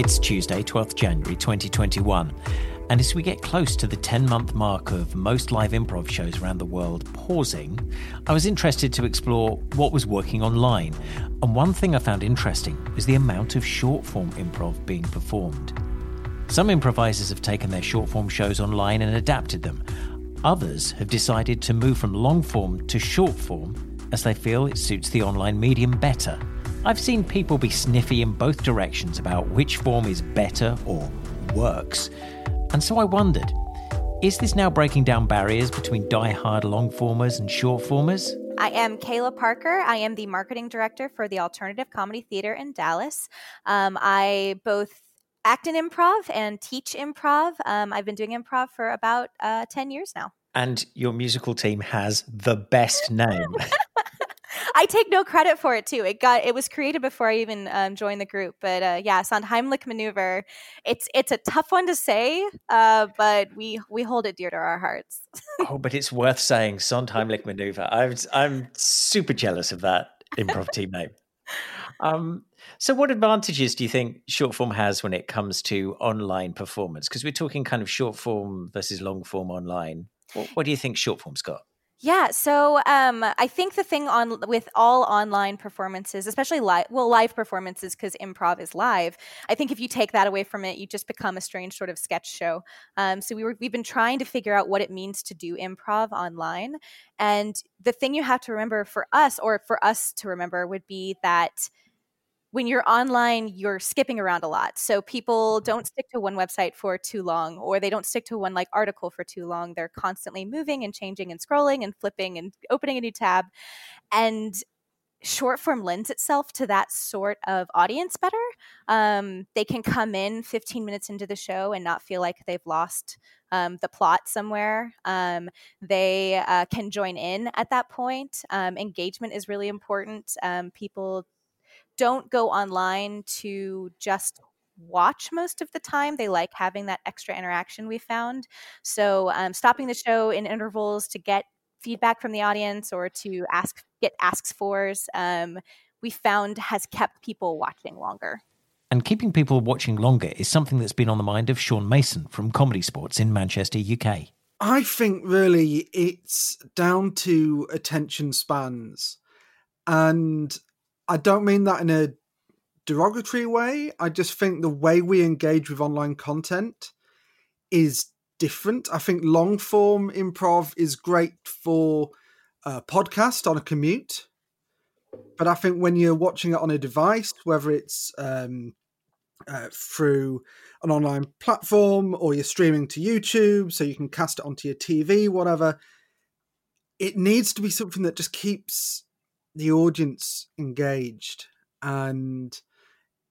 It's Tuesday, 12th January 2021. And as we get close to the 10 month mark of most live improv shows around the world pausing, I was interested to explore what was working online. And one thing I found interesting was the amount of short form improv being performed. Some improvisers have taken their short form shows online and adapted them. Others have decided to move from long form to short form as they feel it suits the online medium better. I've seen people be sniffy in both directions about which form is better or works. And so I wondered is this now breaking down barriers between die-hard long formers and short formers? I am Kayla Parker. I am the marketing director for the Alternative Comedy Theater in Dallas. Um, I both act in improv and teach improv. Um, I've been doing improv for about uh, 10 years now. And your musical team has the best name. I take no credit for it too. It got it was created before I even um, joined the group. But uh, yeah, Sondheimlich maneuver. It's it's a tough one to say, uh, but we we hold it dear to our hearts. oh, but it's worth saying Sondheimlich maneuver. I'm I'm super jealous of that improv team name. Um, so, what advantages do you think short form has when it comes to online performance? Because we're talking kind of short form versus long form online. What, what do you think short form's got? Yeah, so um, I think the thing on with all online performances, especially live, well, live performances because improv is live. I think if you take that away from it, you just become a strange sort of sketch show. Um, so we were we've been trying to figure out what it means to do improv online, and the thing you have to remember for us, or for us to remember, would be that when you're online, you're skipping around a lot. So people mm-hmm. don't stick to one website for too long, or they don't stick to one like article for too long. They're constantly moving and changing and scrolling and flipping and opening a new tab. And short form lends itself to that sort of audience better. Um, they can come in 15 minutes into the show and not feel like they've lost um, the plot somewhere. Um, they uh, can join in at that point. Um, engagement is really important. Um, people don't go online to just watch most of the time. They like having that extra interaction we found. So um, stopping the show in intervals to get feedback from the audience or to ask get asks fors um, we found has kept people watching longer. And keeping people watching longer is something that's been on the mind of Sean Mason from Comedy Sportz in Manchester, UK. I think really it's down to attention spans. And I don't mean that in a derogatory way. I just think the way we engage with online content is different. I think long form improv is great for a podcast on a commute. But I think when you're watching it on a device, whether it's um, uh, through an online platform or you're streaming to YouTube so you can cast it onto your TV, whatever, it needs to be something that just keeps the audience engaged and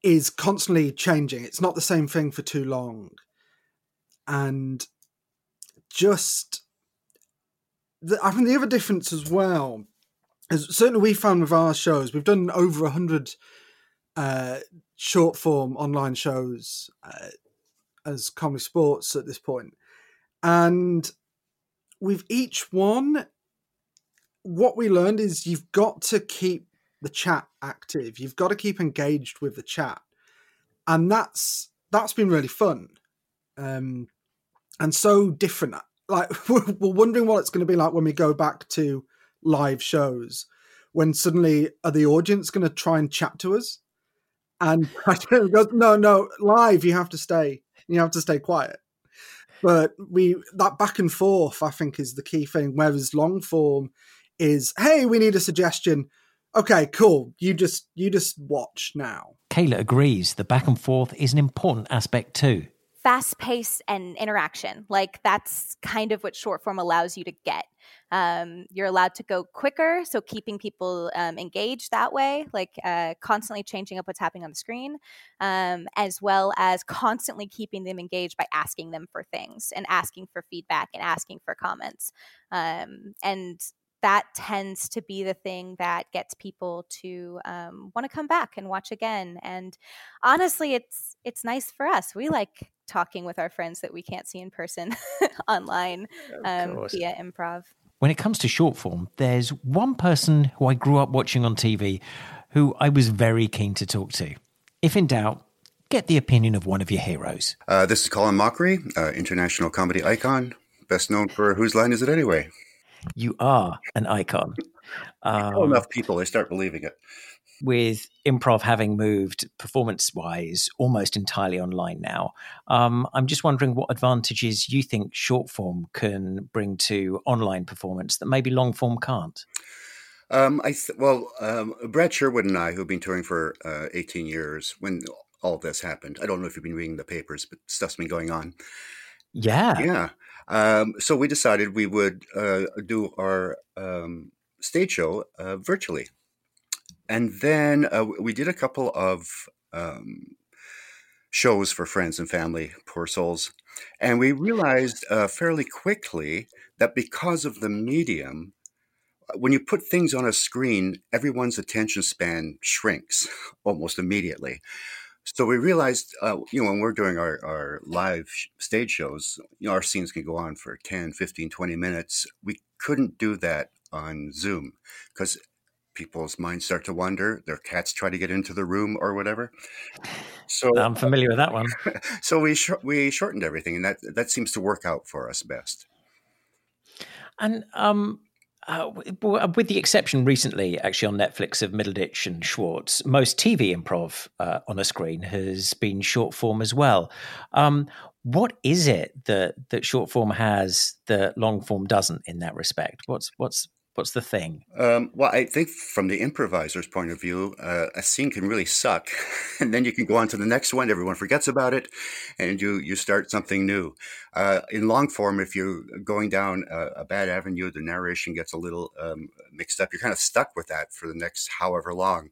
is constantly changing. It's not the same thing for too long. And just, the, I think the other difference as well is certainly we found with our shows, we've done over a hundred uh, short form online shows uh, as Comedy Sportz at this point, And with each one, what we learned is you've got to keep the chat active. You've got to keep engaged with the chat, and that's that's been really fun, um, and so different. Like we're wondering what it's going to be like when we go back to live shows, when suddenly are the audience going to try and chat to us? And I goes, no, no, live you have to stay. You have to stay quiet. But we that back and forth, I think, is the key thing. Whereas long form is, hey, we need a suggestion. Okay, cool. You just you just watch now. Kayla agrees. The back and forth is an important aspect too fast pace and interaction. Like that's kind of what short form allows you to get. Um, you're allowed to go quicker, so keeping people um, engaged that way, like uh, constantly changing up what's happening on the screen, um, as well as constantly keeping them engaged by asking them for things and asking for feedback and asking for comments. Um, and that tends to be the thing that gets people to um, want to come back and watch again. And honestly, it's it's nice for us. We like talking with our friends that we can't see in person online um, via improv. When it comes to short form, there's one person who I grew up watching on TV who I was very keen to talk to. If in doubt, get the opinion of one of your heroes. Uh, this is Colin Mochrie, uh, international comedy icon, best known for Whose Line Is It Anyway? You are an icon. Um, enough people, they start believing it with improv having moved performance wise almost entirely online now, um, I'm just wondering what advantages you think short form can bring to online performance that maybe long form can't. Um, I th- well, um, Brad Sherwood and I, who've been touring for uh, 18 years, when all this happened, I don't know if you've been reading the papers, but stuff's been going on. Yeah, yeah. Um, so we decided we would uh, do our um, stage show uh, virtually and then uh, we did a couple of um, shows for friends and family, poor souls. And we realized uh, fairly quickly that because of the medium, uh, when you put things on a screen, everyone's attention span shrinks almost immediately. So we realized, uh, you know, when we're doing our, our live stage shows, you know, our scenes can go on for 10, 15, 20 minutes. We couldn't do that on Zoom because people's minds start to wander. Their cats try to get into the room or whatever. So I'm familiar with that one. so we sh- we shortened everything, and that that seems to work out for us best. And um, uh, with the exception recently, actually on Netflix of Middleditch and Schwartz, most TV improv uh, on a screen has been short form as well. Um, what is it that that short form has that long form doesn't in that respect? What's what's What's the thing? Um, well, I think from the improviser's point of view, uh, a scene can really suck, and then you can go on to the next one. Everyone forgets about it, and you you start something new. Uh, in long form, if you're going down a, a, bad avenue, the narration gets a little um, mixed up. You're kind of stuck with that for the next however long,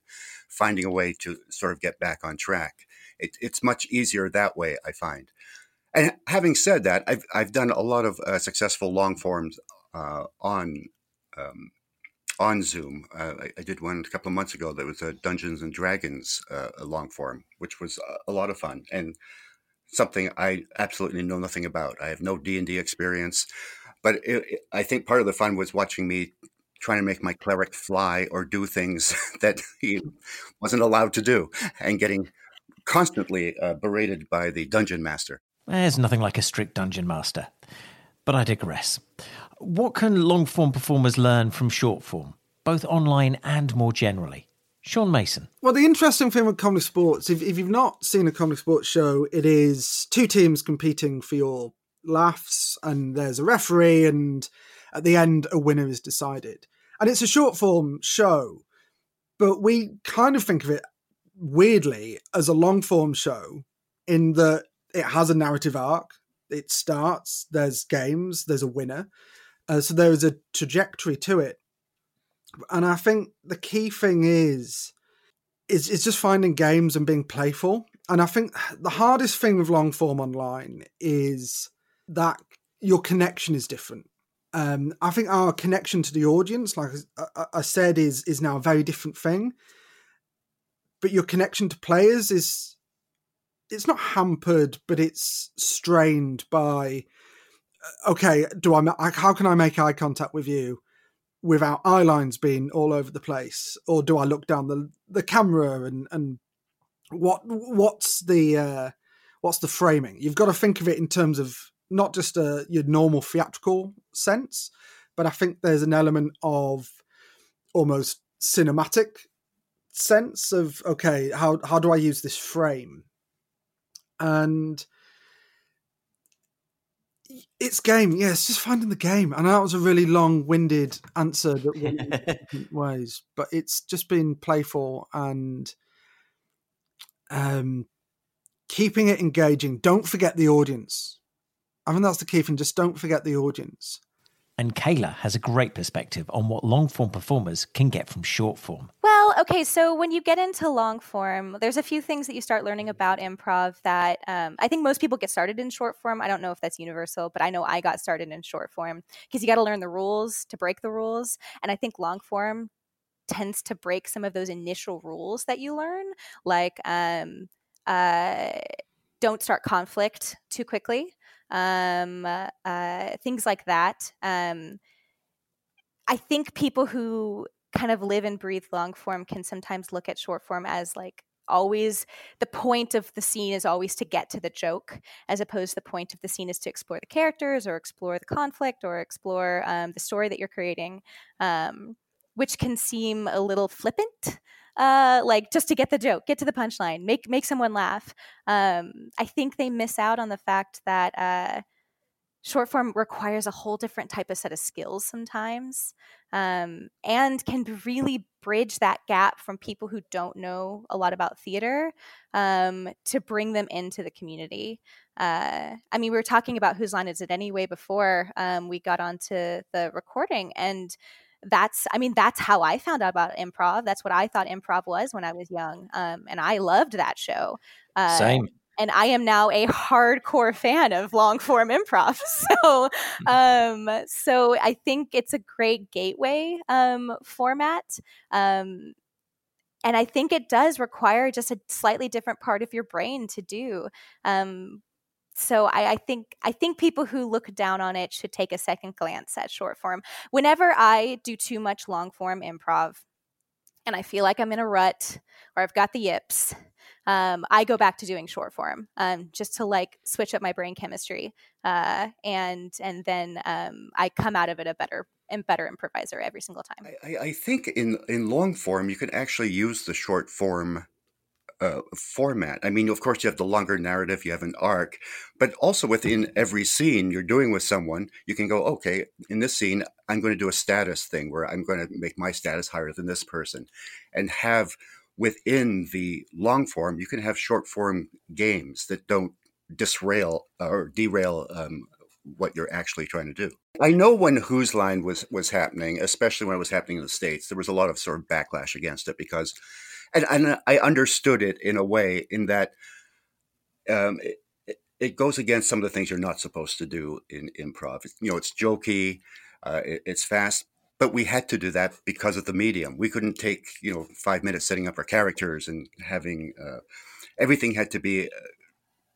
finding a way to sort of get back on track. It, it's much easier that way, I find. And having said that, I've I've done a lot of uh, successful long forms uh, on um, on Zoom. Uh, I, I, did one a couple of months ago that was a Dungeons and Dragons uh, long form, which was a, a, lot of fun and something I absolutely know nothing about. I have no D and D experience, but it, it, I think part of the fun was watching me trying to make my cleric fly or do things that he wasn't allowed to do, and getting constantly uh, berated by the dungeon master. There's nothing like a strict dungeon master, but I digress. What can long form performers learn from short form, both online and more generally? Sean Mason. Well, the interesting thing with Comedy Sportz, if, if you've not seen a Comedy Sportz show, it is two teams competing for your laughs, and there's a referee, and at the end, a winner is decided. And it's a short form show, but we kind of think of it weirdly as a long form show in that it has a narrative arc. It starts, there's games, there's a winner, uh, so there is a trajectory to it. And I think the key thing is, is, is just finding games and being playful. And I think the hardest thing with long form online is that your connection is different. Um, I think our connection to the audience, like I, I said, is is now a very different thing. But your connection to players is it's not hampered, but it's strained by okay, do I? How can I make eye contact with you without eye lines being all over the place, or do I look down the the camera and and what what's the uh, what's the framing? You've got to think of it in terms of not just a your normal theatrical sense, but I think there's an element of almost cinematic sense of okay, how how do I use this frame? And it's game, yeah. It's just finding the game. Know that was a really long-winded answer that went ways, but it's just been playful and um, keeping it engaging. Don't forget the audience. I think that's the key thing. Just don't forget the audience. And Kayla has a great perspective on what long form performers can get from short form. Well, okay, so when you get into long form, there's a few things that you start learning about improv that um, I think most people get started in short form. I don't know if that's universal, but I know I got started in short form because you got to learn the rules to break the rules. And I think long form tends to break some of those initial rules that you learn, like um, uh, don't start conflict too quickly um, uh, things like that. Um, I think people who kind of live and breathe long form can sometimes look at short form as like always the point of the scene is always to get to the joke as opposed to the point of the scene is to explore the characters or explore the conflict or explore um, the story that you're creating um, which can seem a little flippant uh, like just to get the joke, get to the punchline, make make someone laugh. Um, I think they miss out on the fact that uh, short form requires a whole different type of set of skills sometimes, um, and can really bridge that gap from people who don't know a lot about theater um, to bring them into the community. Uh, I mean, we were talking about whose line is it anyway before um, we got onto the recording, and that's i mean that's how i found out about improv that's what i thought improv was when i was young um, and i loved that show uh, same and i am now a hardcore fan of long form improv so um, so i think it's a great gateway um, format um, and I think it does require just a slightly different part of your brain to do. Um, so I, I, think I think people who look down on it should take a second glance at short form. Whenever I do too much long form improv, and I feel like I'm in a rut or I've got the yips, um, I go back to doing short form um, just to like switch up my brain chemistry, uh, and and then um, I come out of it a better and better improviser every single time. I, I think in in long form you can actually use the short form uh, format. I mean, of course, you have the longer narrative, you have an arc, but also within every scene you're doing with someone, you can go, okay, in this scene, I'm going to do a status thing where I'm going to make my status higher than this person and have within the long form, you can have short form games that don't disrail or derail um, what you're actually trying to do. I know when Whose Line was was happening, especially when it was happening in the states, there was a lot of sort of backlash against it because and, and I understood it in a way in that um, it, it, goes against some of the things you're not supposed to do in improv. You know, it's jokey, uh, it, it's fast, but we had to do that because of the medium. We couldn't take you know five minutes setting up our characters and having uh, everything had to be uh,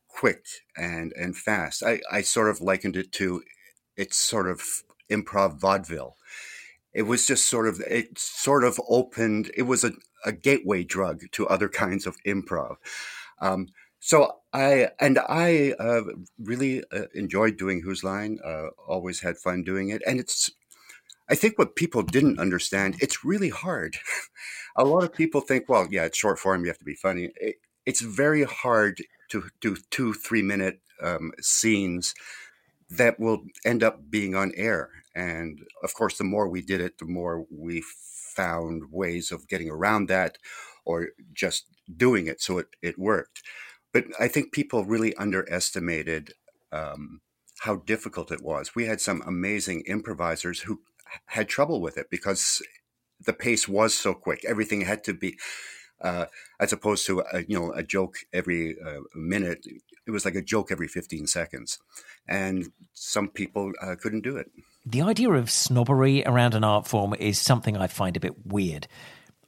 quick and and fast. I, I sort of likened it to it's sort of improv vaudeville it was just sort of it sort of opened it was a, a gateway drug to other kinds of improv. Um, so i and i uh, really uh, enjoyed doing Whose Line uh, always had fun doing it. And it's i think what people didn't understand it's really hard. A lot of people think well yeah it's short form you have to be funny. It, it's very hard to do two three minute um, scenes that will end up being on air. And of course, the more we did it, the more we found ways of getting around that or just doing it so it, it worked. But I think people really underestimated um, how difficult it was. We had some amazing improvisers who had trouble with it because the pace was so quick. Everything had to be, uh, as opposed to a, you know a joke every uh, minute. It was like a joke every fifteen seconds, and some people uh, couldn't do it. The idea of snobbery around an art form is something I find a bit weird.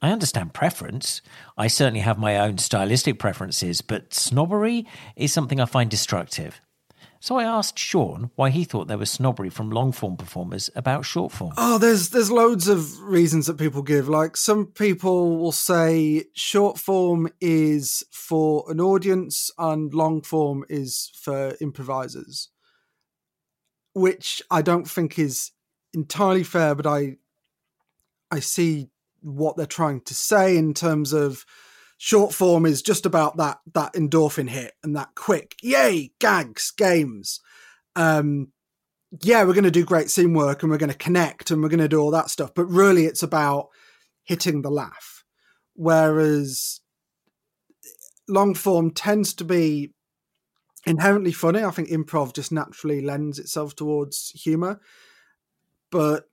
I understand preference. I certainly have my own stylistic preferences, but snobbery is something I find destructive. So I asked Sean why he thought there was snobbery from long form performers about short form. Oh, there's there's loads of reasons that people give. Like some people will say short form is for an audience and long form is for improvisers. Which I don't think is entirely fair, but I I see what they're trying to say in terms of short form is just about that that endorphin hit and that quick yay gags games. Um yeah we're going to do great scene work and we're going to connect and we're going to do all that stuff but really it's about hitting the laugh. Whereas long form tends to be inherently funny i think improv just naturally lends itself towards humor but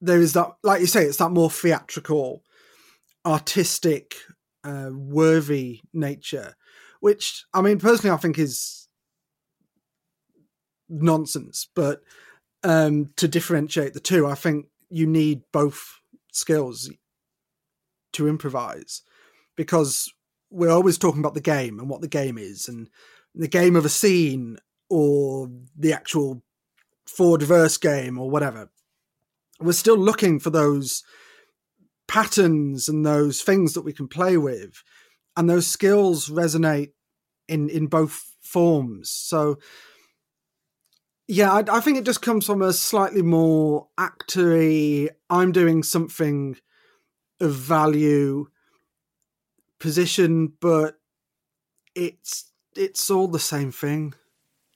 there is that like you say it's that more theatrical artistic uh, worthy nature, which I mean personally I think is nonsense. But um, to differentiate the two, I think you need both skills to improvise because we're always talking about the game and what the game is and the game of a scene or the actual forward reverse game or whatever. We're still looking for those patterns and those things that we can play with and those skills resonate in in both forms so yeah I, I, think it just comes from a slightly more actory i'm doing something of value position but it's it's all the same thing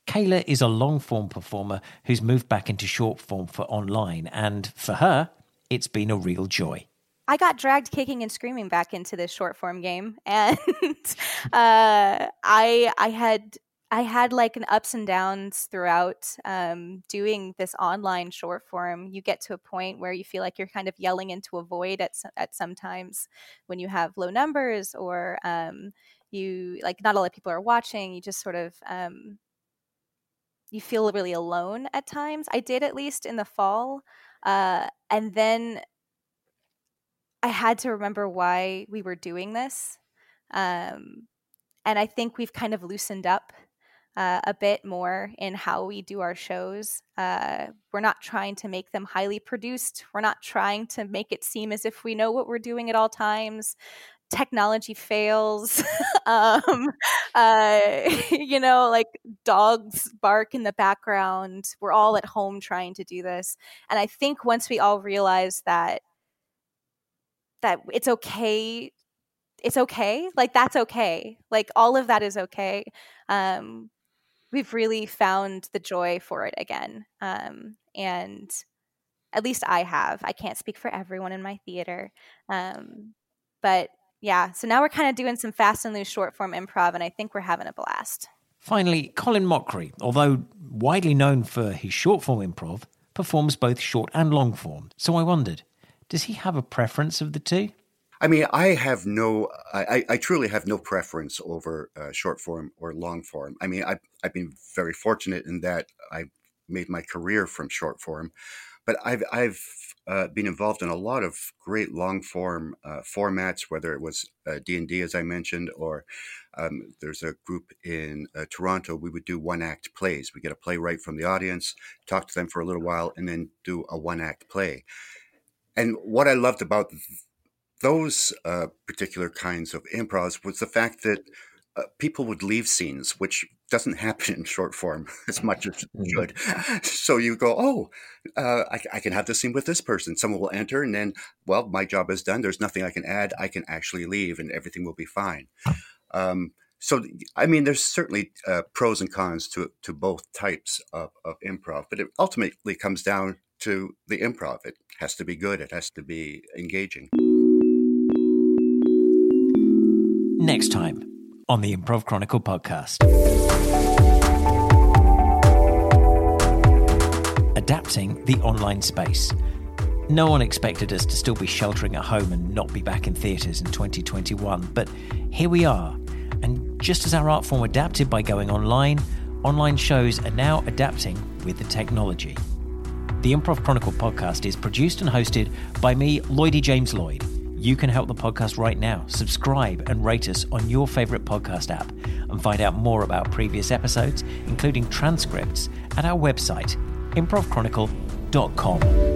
Kayla is a long form performer who's moved back into short form for online, and for her, it's been a real joy. I got dragged kicking and screaming back into this short form game, and uh, I I had I had like an ups and downs throughout um, doing this online short form. You get to a point where you feel like you're kind of yelling into a void at at some times when you have low numbers or um, you like not a lot of people are watching. You just sort of um, you feel really alone at times. I did at least in the fall, uh, and then I had to remember why we were doing this. Um, and I think we've kind of loosened up uh, a bit more in how we do our shows. Uh, we're not trying to make them highly produced. We're not trying to make it seem as if we know what we're doing at all times. Technology fails. um, uh, you know, like dogs bark in the background. We're all at home trying to do this. And I think once we all realize that that it's okay it's okay like that's okay like all of that is okay um we've really found the joy for it again um and at least i have i can't speak for everyone in my theater um but yeah so now we're kind of doing some fast and loose short form improv and i think we're having a blast finally colin mochrie although widely known for his short form improv performs both short and long form so i wondered does he have a preference of the two? I mean, I have no, I, I truly have no preference over uh, short form or long form. I mean, I've, I've been very fortunate in that I made my career from short form, but I've, I've uh, been involved in a lot of great long form uh, formats, whether it was uh, D and D, as I mentioned, or um, there's a group in uh, Toronto. We would do one act plays. We get a playwright from the audience, talk to them for a little while, and then do a one act play. And what I loved about those uh, particular kinds of improvs was the fact that uh, people would leave scenes, which doesn't happen in short form as much as it mm-hmm. should. So you go, oh, uh, I, I, can have this scene with this person. Someone will enter, and then, well, my job is done. There's nothing I can add. I can actually leave, and everything will be fine. Um, so, I mean, there's certainly uh, pros and cons to to both types of, of improv, but it ultimately comes down to the improv. It has to be good, it has to be engaging. Next time on the Improv Chronicle podcast. Adapting the online space. No one expected us to still be sheltering at home and not be back in theatres in 2021, but here we are. And just as our art form adapted by going online, online shows are now adapting with the technology. The Improv Chronicle podcast is produced and hosted by me, Lloydie James Lloyd. You can help the podcast right now. Subscribe and rate us on your favorite podcast app and find out more about previous episodes, including transcripts, at our website, improvchronicle.com.